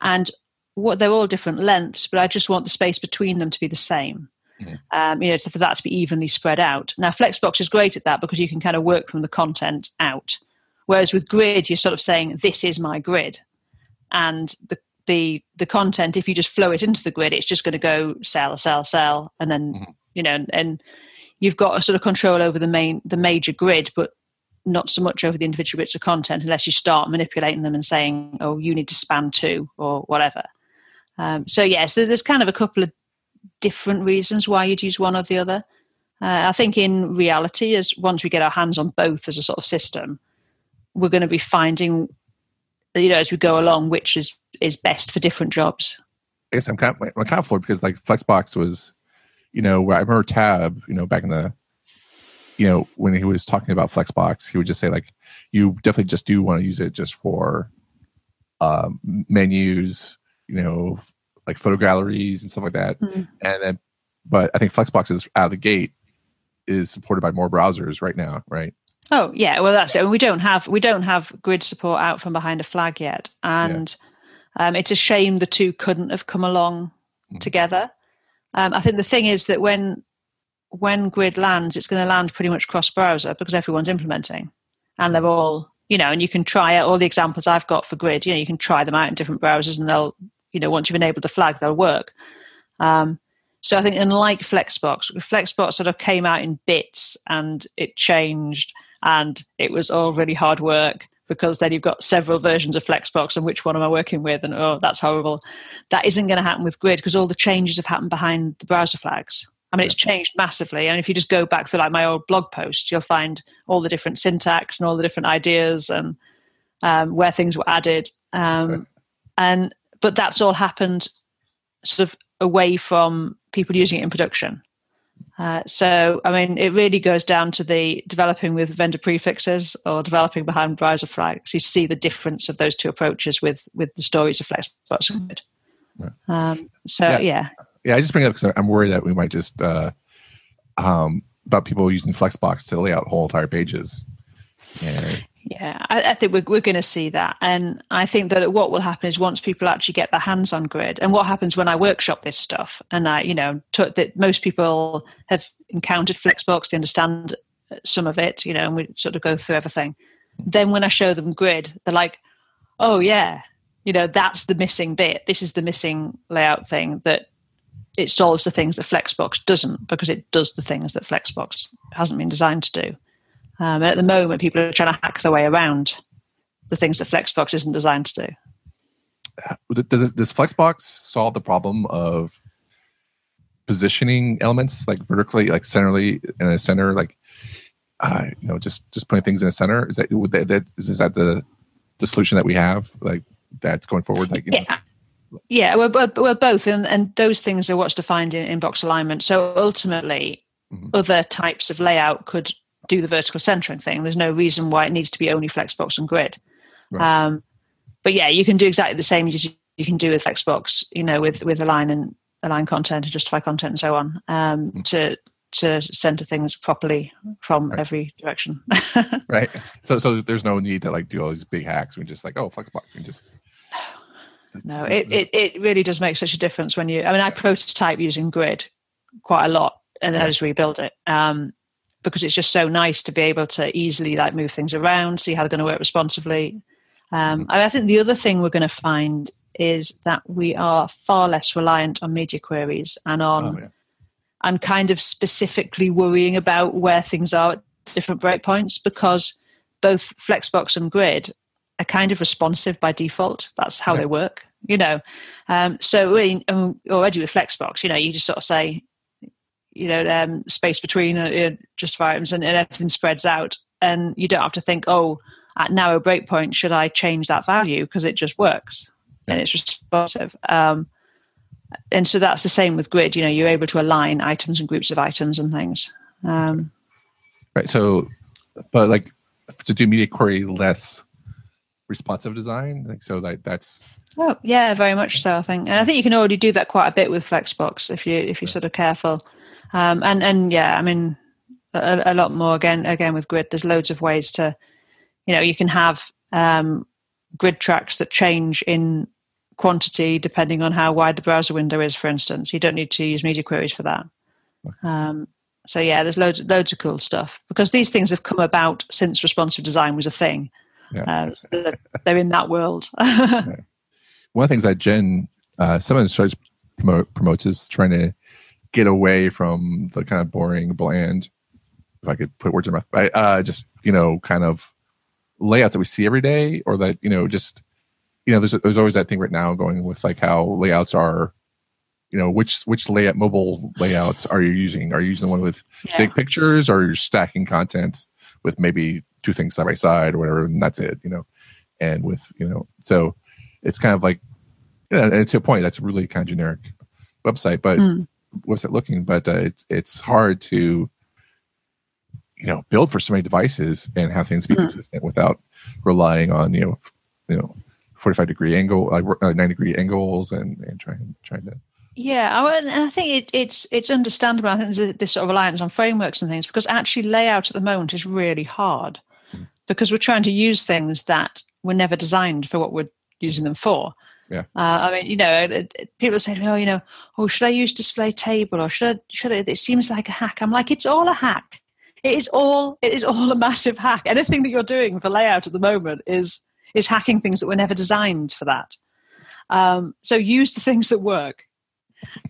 and what they're all different lengths, but I just want the space between them to be the same. Mm-hmm. Um, you know, for that to be evenly spread out. Now, Flexbox is great at that because you can kind of work from the content out. Whereas with Grid, you're sort of saying, "This is my grid," and the the the content, if you just flow it into the grid, it's just going to go cell, cell, cell, and then mm-hmm. you know, and you've got a sort of control over the main the major grid, but not so much over the individual bits of content unless you start manipulating them and saying, "Oh, you need to span two or whatever." Um, so yes, there's kind of a couple of different reasons why you'd use one or the other. Uh, I think in reality, as once we get our hands on both as a sort of system, we're going to be finding, you know, as we go along, which is is best for different jobs. I guess I'm kind of, I'm kind of floored because like Flexbox was, you know, where I remember Tab, you know, back in the, you know, when he was talking about Flexbox, he would just say like, you definitely just do want to use it just for um, menus, you know, like photo galleries and stuff like that. Mm-hmm. And then, but I think Flexbox is out of the gate is supported by more browsers right now, right? Oh yeah, well that's it. We don't have we don't have grid support out from behind a flag yet, and yeah. um, it's a shame the two couldn't have come along mm-hmm. together. Um, I think the thing is that when when grid lands, it's going to land pretty much cross browser because everyone's implementing, and they're all you know, and you can try out all the examples I've got for grid. You know, you can try them out in different browsers, and they'll you know once you've enabled the flag, they'll work. Um, so I think, unlike Flexbox, Flexbox sort of came out in bits and it changed and it was all really hard work because then you've got several versions of Flexbox and which one am I working with? And oh, that's horrible. That isn't going to happen with Grid because all the changes have happened behind the browser flags. I mean, it's changed massively. And if you just go back to like my old blog posts, you'll find all the different syntax and all the different ideas and um, where things were added. Um, and but that's all happened sort of away from people using it in production. Uh, so, I mean, it really goes down to the developing with vendor prefixes or developing behind browser flags. You see the difference of those two approaches with with the stories of Flexbox. Um, so, yeah. yeah. Yeah. I just bring it up because I'm worried that we might just uh, um, about people using Flexbox to lay out whole entire pages. Yeah. Yeah, I, I, think we're, we're going to see that. And I think that what will happen is once people actually get their hands on grid, and what happens when I workshop this stuff, and I, you know, t- that most people have encountered Flexbox, they understand some of it, you know, and we sort of go through everything. Then when I show them grid, they're like, oh, yeah, you know, that's the missing bit. This is the missing layout thing that it solves the things that Flexbox doesn't because it does the things that Flexbox hasn't been designed to do. Um, and at the moment, people are trying to hack their way around the things that Flexbox isn't designed to do. Does, does Flexbox solve the problem of positioning elements like vertically, like centrally in a center, like uh, you know, just just putting things in a center? Is that would that, that is, is that the the solution that we have, like that's going forward? Like, yeah. Know? Yeah, well, well, both, and, and those things are what's defined in, in box alignment. So ultimately, mm-hmm. other types of layout could do the vertical centering thing. There's no reason why it needs to be only Flexbox and Grid. Right. Um, but yeah, you can do exactly the same as you can do with Flexbox, you know, with with align and align content and justify content and so on um, mm. to to center things properly from right. every direction. <laughs> right. So so there's no need to like do all these big hacks. We just like oh Flexbox, we just. No, it, it, it really does make such a difference when you. I mean, I prototype using Grid quite a lot, and then I just rebuild it. Um, because it's just so nice to be able to easily like move things around, see how they're going to work responsively. Um, mm-hmm. I think the other thing we're going to find is that we are far less reliant on media queries and on oh, yeah. and kind of specifically worrying about where things are at different breakpoints because both Flexbox and Grid are kind of responsive by default. That's how they work, you know. Um, so um, already with Flexbox, you know, you just sort of say, you know um, space between uh, just items and, and, everything spreads out and you don't have to think oh at narrow breakpoint should i change that value because it just works yeah. and it's responsive um, and so that's the same with grid you know you're able to align items and groups of items and things um, right so but like to do media query less responsive design like so that that's Oh yeah, very much so. I think, and I think you can already do that quite a bit with Flexbox if you if you're sort of careful. Um, and and yeah, I mean, a, a, lot more again again with grid. There's loads of ways to, you know, you can have um, grid tracks that change in quantity depending on how wide the browser window is. For instance, you don't need to use media queries for that. Um, so yeah, there's loads loads of cool stuff because these things have come about since responsive design was a thing. Yeah. Uh, they're in that world. <laughs> One of the things that Jen, uh, someone starts promote, promotes is trying to get away from the kind of boring, bland. If I could put words in my mouth, uh, just you know, kind of layouts that we see every day, or that you know, just you know, there's there's always that thing right now going with like how layouts are you know which which layout mobile layouts are you using are you using the one with yeah. big pictures or you're stacking content with maybe two things side by side or whatever and that's it you know and with you know so it's kind of like you know, and to a point that's a really kind of generic website but mm. it looking but uh, it's it's hard to you know build for so many devices and have things be mm. consistent without relying on you know you know 45 degree angle uh, 90 degree angles and and trying trying to yeah, and I think it, it's it's understandable. I think there's this sort of reliance on frameworks and things because actually layout at the moment is really hard hmm. because we're trying to use things that were never designed for what we're using them for. Yeah. Uh, I mean, you know, people say to me, "Oh, you know, oh, should I use display table or should I? Should I? It seems like a hack." I'm like, it's all a hack. It is all. It is all a massive hack. Anything that you're doing for layout at the moment is is hacking things that were never designed for that. Um, so use the things that work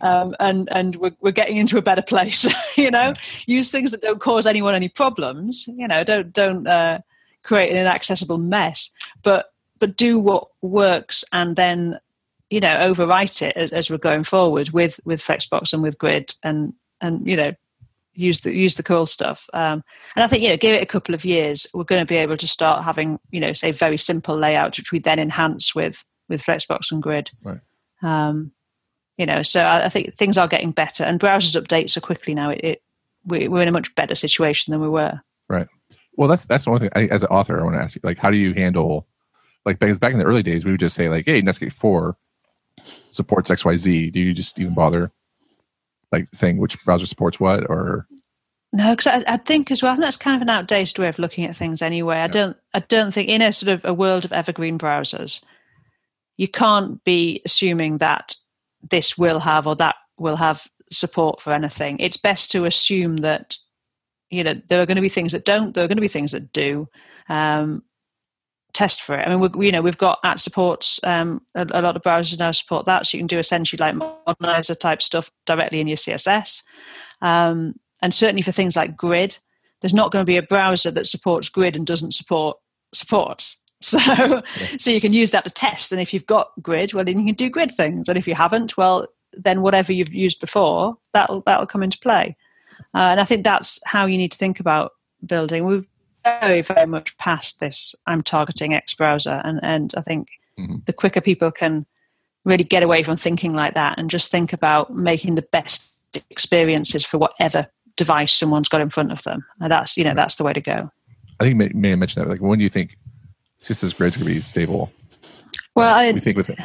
um, and and we're, we're getting into a better place. <laughs> you know, use things that don't cause anyone any problems. You know, don't don't uh, create an inaccessible mess, but but do what works and then you know overwrite it as, as we're going forward with with Flexbox and with Grid and and you know use the use the cool stuff. Um, and I think you know, give it a couple of years, we're going to be able to start having you know, say very simple layouts, which we then enhance with with Flexbox and Grid. Right. Um, you know so I, I, think things are getting better and browsers update so quickly now. It, it we, are in a much better situation than we were. Right. Well that's that's one thing I, as an author i want to ask you like how do you handle like because back in the early days we would just say like hey netscape 4 supports xyz do you just even bother like saying which browser supports what or? No, because I, I, think as well, I think that's kind of an outdated way of looking at things. Anyway, I don't, I don't think in a sort of a world of evergreen browsers, you can't be assuming that this will have or that will have support for anything. It's best to assume that you know there are going to be things that don't. There are going to be things that do. Um, test for it. I mean, we, you know, we've got at supports. Um, a, a, lot of browsers now support that, so you can do essentially like Modernizr type stuff directly in your CSS. Um, and certainly for things like Grid, there's not going to be a browser that supports Grid and doesn't support supports. So, <laughs> yeah. <laughs> so you can use that to test. And if you've got grid, well, then you can do grid things. And if you haven't, well, then whatever you've used before, that'll that'll come into play. Uh, and I think that's how you need to think about building. We've very very much past this. I'm targeting X browser, and and I think mm-hmm. the quicker people can really get away from thinking like that and just think about making the best experiences for whatever device someone's got in front of them. And that's you know that's the way to go. I think may, may I mention that. Like, when do you think CSS Grid's going to be stable. Well, I, we think with it.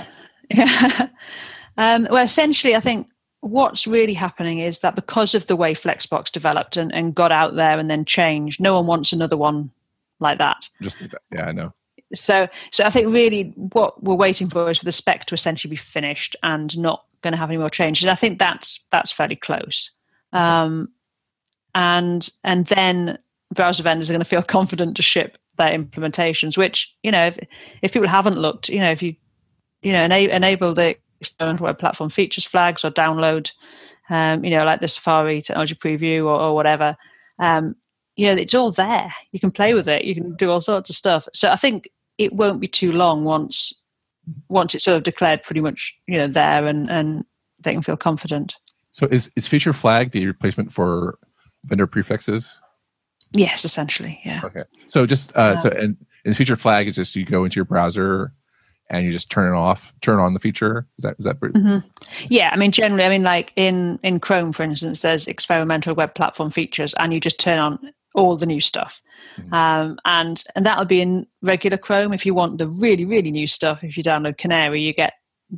Yeah. <laughs> um, well, essentially, I think what's really happening is that because of the way Flexbox developed and, and got out there and then changed, no one wants another one like that. Just like that. Yeah, I know. So, so I think really what we're waiting for is for the spec to essentially be finished and not going to have any more changes. And I think that's that's fairly close. Um, and and then browser vendors are going to feel <laughs> confident to ship their implementations, which, you know, if, if people haven't looked, you know, if you, you know, ena- enable the experimental web platform features flags or download, um, you know, like the Safari technology preview or, or whatever, um, you know, it's all there. You can play with it. You can do all sorts of stuff. So I think it won't be too long once once it's sort of declared pretty much, you know, there and, and they can feel confident. So is, is feature flag the replacement for vendor prefixes? Yes, essentially, yeah. Okay. So just uh, so and, and the feature flag is just you go into your browser and you just turn it off, turn on the feature. Is that is that? Mm-hmm. Yeah, I mean generally, I mean like in in Chrome, for instance, there's experimental web platform features, and you just turn on all the new stuff. Mm-hmm. Um, and and that'll be in regular Chrome. If you want the really really new stuff, if you download Canary, you get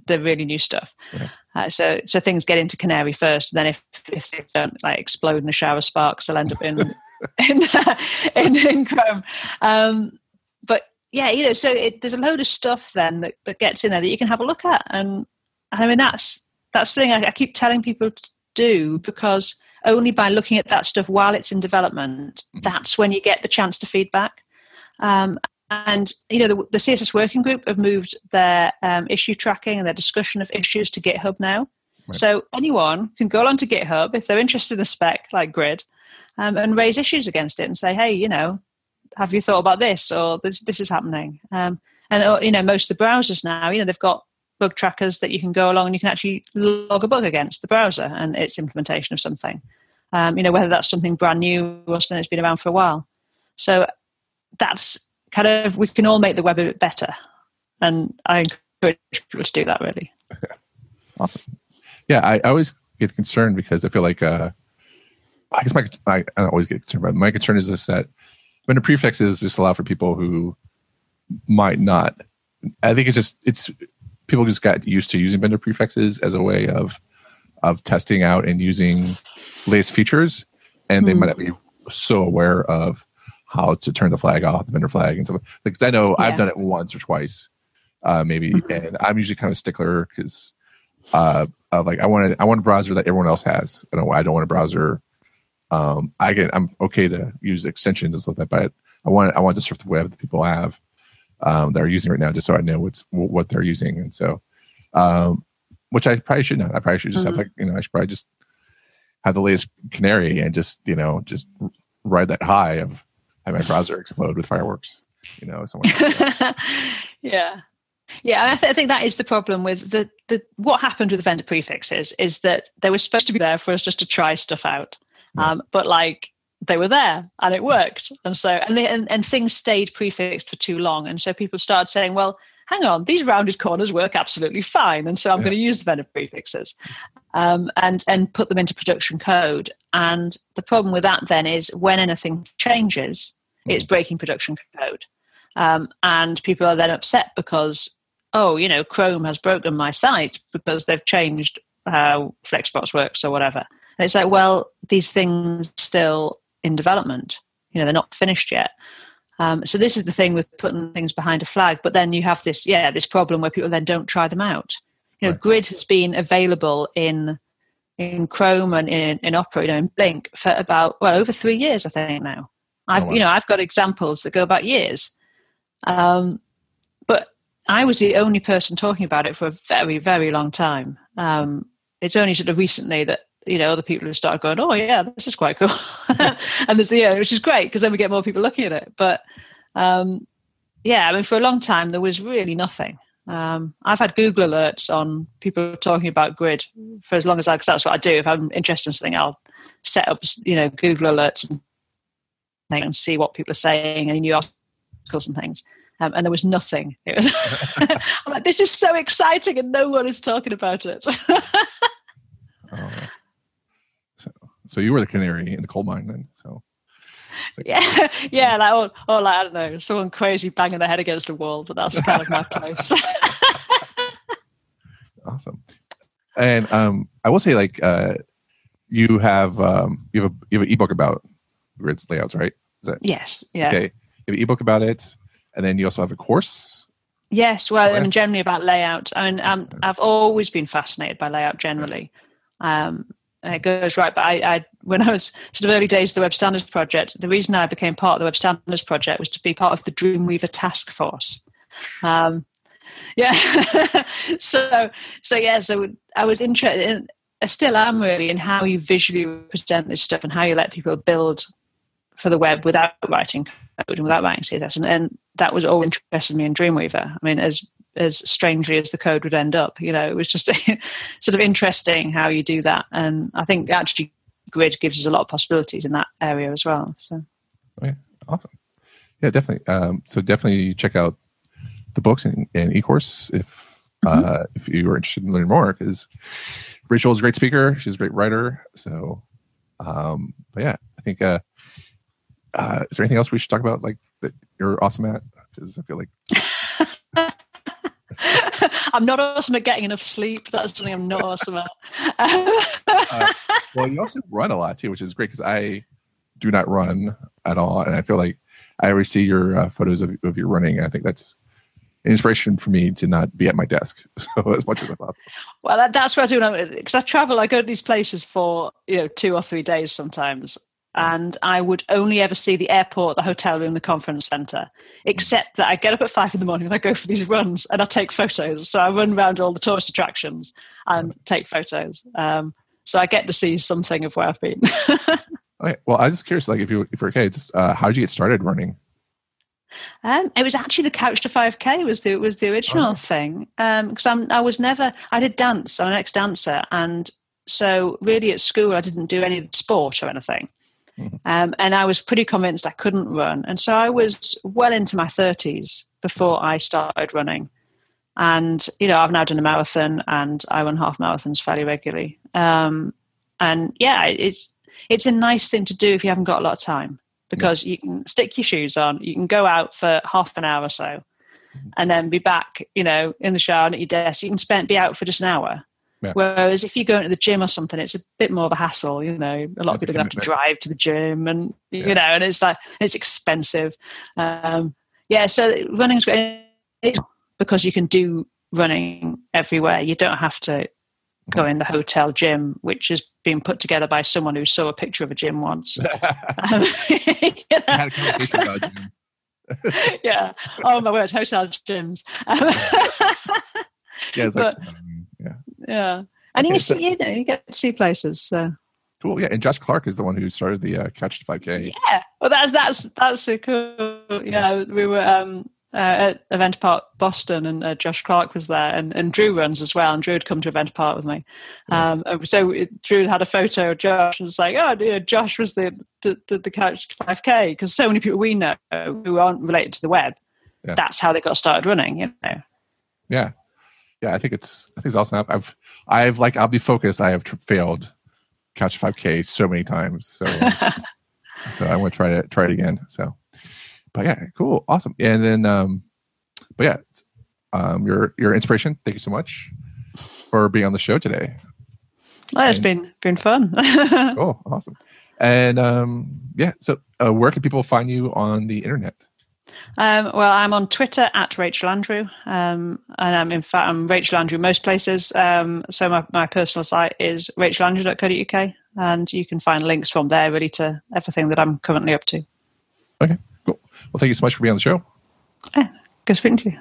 the really new stuff. Yeah. Uh, so so things get into Canary first. and Then if if they don't like explode in a shower of sparks, they'll end up in <laughs> in, <laughs> in, in Chrome. Um, but yeah, you know, so it, there's a load of stuff then that, that gets in there that you can have a look at, and I mean that's that's the thing I, I keep telling people to do because only by looking at that stuff while it's in development, mm-hmm. that's when you get the chance to feedback. Um, and you know, the, the, CSS working group have moved their um, issue tracking and their discussion of issues to GitHub now. Right. So anyone can go along to GitHub if they're interested in a spec like Grid um, and raise issues against it and say, hey, you know, have you thought about this or this, this is happening? Um, and uh, you know, most of the browsers now, you know, they've got bug trackers that you can go along and you can actually log a bug against the browser and its implementation of something. Um, you know, whether that's something brand new or something that's been around for a while. So that's kind of we can all make the web a bit better, and I encourage people to do that. Really. Awesome. Yeah, I, I always get concerned because I feel like uh, I guess my I, I don't always get concerned, but my concern is this that vendor prefixes just allow for people who might not. I think it's just it's people just got used to using vendor prefixes as a way of of testing out and using latest features, and mm they hmm. might not be so aware of how to turn the flag off, the vendor flag, and stuff. Because I know yeah. I've done it once or twice, uh, maybe, mm-hmm. and I'm usually kind of a stickler because uh, like I want to I want a browser that everyone else has. I don't I don't want a browser. Um, I get I'm okay to use extensions and stuff like that, but I want I want to surf the web that people have um, that are using right now, just so I know what's what they're using, and so, um, which I probably should not. I probably should just mm-hmm. have like you know I should probably just have the latest canary and just you know just ride that high of have my browser explode with fireworks. You know, like <laughs> yeah. Yeah, I, th- I, think that is the problem with the, the what happened with the vendor prefixes is that they were supposed to be there for us just to try stuff out, yeah. um, but like they were there and it worked, and so and, they, and and things stayed prefixed for too long, and so people started saying, well, hang on, these rounded corners work absolutely fine, and so I'm yeah. going to use the vendor prefixes, um, and and put them into production code. And the problem with that then is when anything changes, mm. it's breaking production code, um, and people are then upset because oh, you know, Chrome has broken my site because they've changed how Flexbox works or whatever. And it's like, well, these things still in development. You know, they're not finished yet. Um, so this is the thing with putting things behind a flag. But then you have this, yeah, this problem where people then don't try them out. You know, right. Grid has been available in in Chrome and in, in Opera, you know, in Blink for about well over three years, I think now. I've oh, wow. you know I've got examples that go back years, um, but I was the only person talking about it for a very very long time. Um, it's only sort of recently that you know other people have started going, oh yeah, this is quite cool, <laughs> and there's yeah, which is great because then we get more people looking at it. But um, yeah, I mean, for a long time there was really nothing. Um, I've had Google alerts on people talking about grid for as long as I, because that's what I do. If I'm interested in something, I'll set up, you know, Google alerts and, and see what people are saying and new articles and things. Um, and there was nothing. It was <laughs> I'm like, this is so exciting, and no one is talking about it. <laughs> oh. so, so you were the canary in the coal mine then. So like, yeah, <laughs> yeah, like or, or like I don't know, someone crazy banging their head against a wall, but that's kind of my place. <laughs> awesome. And um, I will say, like, uh, you have um, you have a you have an ebook about grids layouts, right? Is that yes? Yeah. Okay. You have an ebook about it, and then you also have a course. Yes, well, I mean, generally about layout. I mean, um, I've always been fascinated by layout generally. Um, it goes right. But I, I, when I was sort of early days of the Web Standards Project, the reason I became part of the Web Standards Project was to be part of the Dreamweaver task force. Um, yeah, <laughs> so so yeah, so I was interested. In, I still am really in how you visually represent this stuff and how you let people build for the web without writing code and without writing CSS, and, and that was all interested me in Dreamweaver. I mean, as as strangely as the code would end up. You know, it was just <laughs> sort of interesting how you do that, and I think actually Grid gives us a lot of possibilities in that area as well. So, yeah, awesome. Yeah, definitely. Um, so definitely check out the books and, and eCourse if mm-hmm. uh, if you are interested in learning more. Because Rachel is a great speaker. She's a great writer. So, um, but yeah, I think uh, uh, is there anything else we should talk about? Like that you're awesome at? Because I feel like <laughs> I'm not awesome at getting enough sleep. That's something I'm not awesome at. uh, well, you also run a lot too, which is great because I do not run at all, and I feel like I always see your uh, photos of, of your running. And I think that's an inspiration for me to not be at my desk <laughs> so as much as I possible. Well, that, that's what I do because I travel. I go to these places for you know two or three days sometimes, and I would only ever see the airport, the hotel room, the conference center, except that I get up at five in the morning and I go for these runs and I take photos. So I run around all the tourist attractions and take photos. Um, so I get to see something of where I've been. <laughs> okay. Well, I'm just curious, like if you if you're okay, just uh, how did you get started running? Um, it was actually the Couch to 5K was the was the original oh. thing because um, I'm was never I did dance I'm an ex dancer and so really at school I didn't do any sport or anything. Um, and I was pretty convinced I couldn't run. And so I was well into my 30s before I started running. And, you know, I've now done a marathon and I run half marathons fairly regularly. Um, and yeah, it's, it's a nice thing to do if you haven't got a lot of time because yeah. you can stick your shoes on, you can go out for half an hour or so mm-hmm. and then be back, you know, in the shower and at your desk. You can spend, be out for just an hour yeah. Whereas if you go into the gym or something, it's a bit more of a hassle. You know, a lot That's of people have to drive to the gym, and yeah. you know, and it's like it's expensive. Um, yeah, so running's great because you can do running everywhere. You don't have to go mm-hmm. in the hotel gym, which has been put together by someone who saw a picture of a gym once. <laughs> um, <laughs> <laughs> yeah. Oh my word, hotel gyms. yeah, but, like, yeah. Yeah. And okay, you see, so, you know, you get to see places. So. Cool. Yeah. And Josh Clark is the one who started the uh, to 5K. Yeah. Well, that's, that's, that's so cool. Yeah. We were, um, uh, at Event Apart Boston, and uh, Josh Clark was there, and, and Drew runs as well. And Drew had come to Event Apart with me, um, so it, Drew had a photo of Josh, and it's like, oh, you know, Josh was the the, the couch 5K because so many people we know who aren't related to the web, yeah. that's how they got started running, you know. Yeah, yeah, I think it's I think it's awesome. I've I've like I'll be focused. I have tr- failed Couch 5K so many times, so <laughs> so I want to try to try it again. So, but yeah, cool, awesome. And then, um, but yeah, um, your your inspiration. Thank you so much for being on the show today. Well, it's and, been been fun. <laughs> cool, awesome. And um, yeah, so uh, where can people find you on the internet? Um, well, I'm on Twitter at Rachel Andrew, um, and I'm in fact I'm Rachel Andrew most places. Um, so my, my personal site is rachelandrew.co.uk, and you can find links from there really to everything that I'm currently up to. Okay, cool. Well, thank you so much for being on the show. Yeah, good speaking to you.